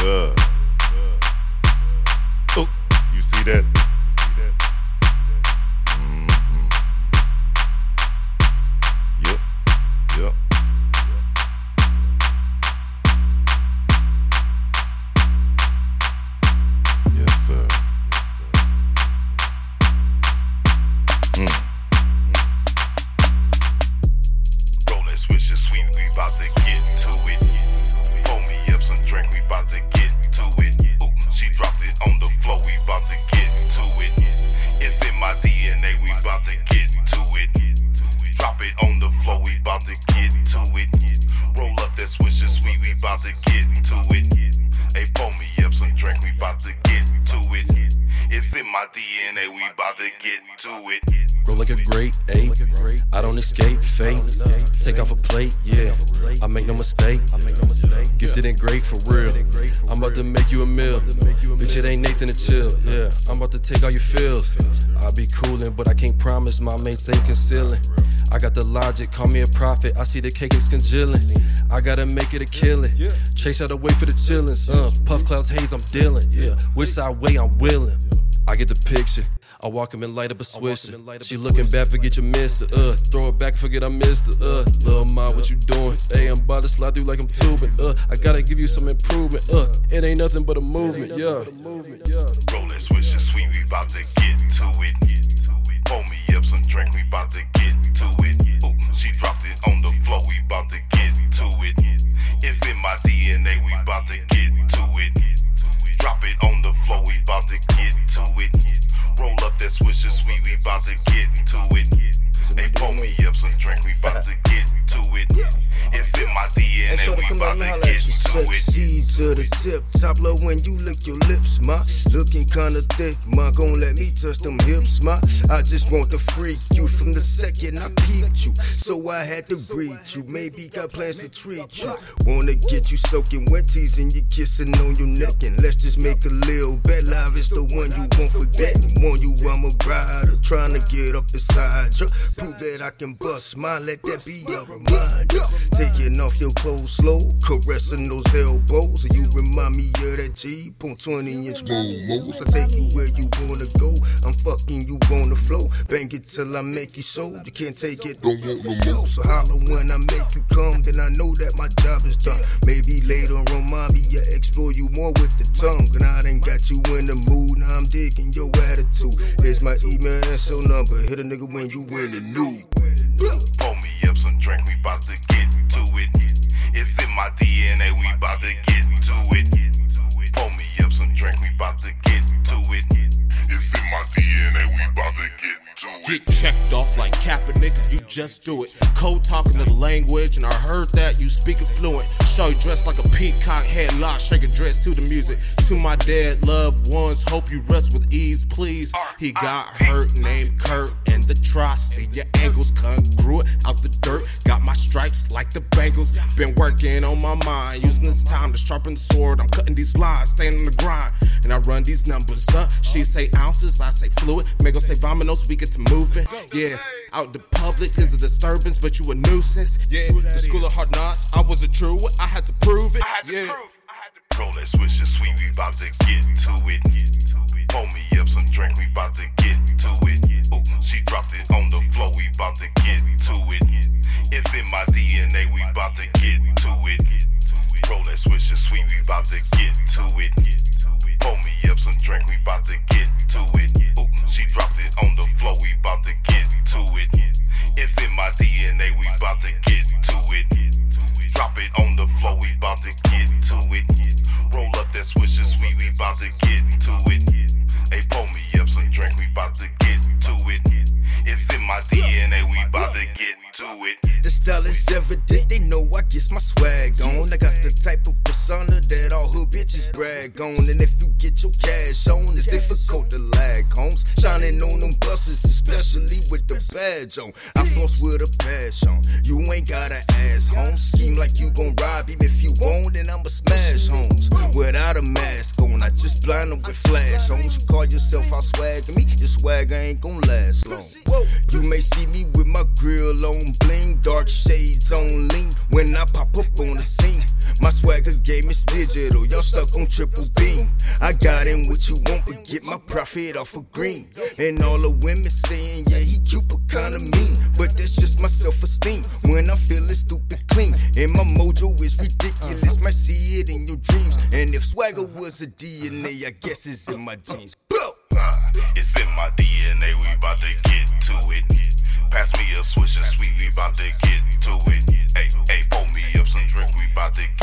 sir. Oh, you see that? Sweet, we bout to my DNA, we bout to get to it. Grow like a great ape. I don't escape fate. Take off a plate, yeah. I make no mistake. Gifted and great for real. I'm about to make you a meal. Bitch, it ain't Nathan to chill. Yeah, I'm about to take all your feels. I be coolin', but I can't promise my mates ain't concealing. I got the logic, call me a prophet. I see the cake is congealing. I gotta make it a killing. Chase out the way for the chillins. Uh, puff clouds haze, I'm dealing. Yeah, which side way I'm willing. I get the picture. I walk him and light up a swisher. She looking back, forget you missed her. Uh, throw it back, forget I missed her. Uh, little ma, what you doing? Hey, I'm about to slide through like I'm tubing. Uh, I gotta give you some improvement. Uh, it ain't nothing but a movement. Yeah. Roll that switch, it's sweet, we bout to get to it. Pour me up some drink, we bout floor, we bout to get to it. Roll up that switch, it's sweet, we bout to get to it. Hey, pour me up some drink, we bout to get to it. It's in my And DNA, so to we come bout down and to get to it. Succeed to the tip. Top low when you lick your lips, ma. Looking kinda thick, ma. Gon' let me touch them hips, ma. I just want to freak you from the second I peeped you. So I had to greet you. Maybe got plans to treat you. Wanna get you soaking wet, teasing you, kissing on your neck. And let's just make a little bet. Live is the one you won't forget. Want you, I'm a rider. Trying to get up inside you. Prove that I can bust mine. Let that be a reminder. Taking off your clothes slow, caressing those elbows. You remind me of that Jeep on 20 inch momos. I take you where you wanna go. I'm fucking you on the floor. Bang it till I make you so. You can't take it, don't want no more. So holler when I make you come, then I know that my job is done. Maybe later on, mommy, I explore you more with the tongue. And I done got you in the mood, now I'm digging your attitude. Here's my email and so number. Hit a nigga when you in the nude. Get checked off like nigga, you just do it. Code talking the language, and I heard that you speak it fluent. Show you dressed like a peacock, headlock, shake a dress to the music. To my dead loved ones, hope you rest with ease, please. He got hurt, named Kurt, and the try. See your angles congruent out the dirt. Got my stripes like the Bengals. Been working on my mind, using this time to sharpen the sword. I'm cutting these lines, staying on the grind, and I run these numbers up. She say ounces, I say fluid. Mego say vomino, we get to moving. Yeah, out the public is a disturbance, but you a nuisance. Yeah, the school of hard knocks, I was a true. I had to prove it. Yeah. I had to prove it. Roll that switch, it's sweet, we bout to get to it. Pour me up some drink, we bout to get to it. Ooh, she dropped it on the floor, we bout to get to it. It's in my DNA, we bout to get to it. Roll that switch, it's sweet, we bout to get to it. My DNA, we bout to get to it. The style is evident, they know I get my swag on. I got the type of persona that all hood bitches brag on. And if you get your cash on, it's difficult to lag homes. Shining on them buses, especially with the badge on. I'm floss with a passion. You ain't gotta ask home. Scheme like you gon' rob him if you want, then I'ma smash homes. Without a mask on, I just blind them with flash homes. You call yourself out swagging me, your swag ain't gon' last long. On lean. When I pop up on the scene, my swagger game is digital. Y'all stuck on triple beam. I got in what you want, but get my profit off of green. And all the women saying, yeah, he cute, but kinda mean. But that's just my self esteem when I'm feeling stupid clean. And my mojo is ridiculous. Might see it in your dreams. And if swagger was a DNA, I guess it's in my genes. Uh, it's in my DNA, we bout to get to it. Pass me a switch and sweet, we bout to get to it. Hey, hey, pour me up some drink, we bout to get to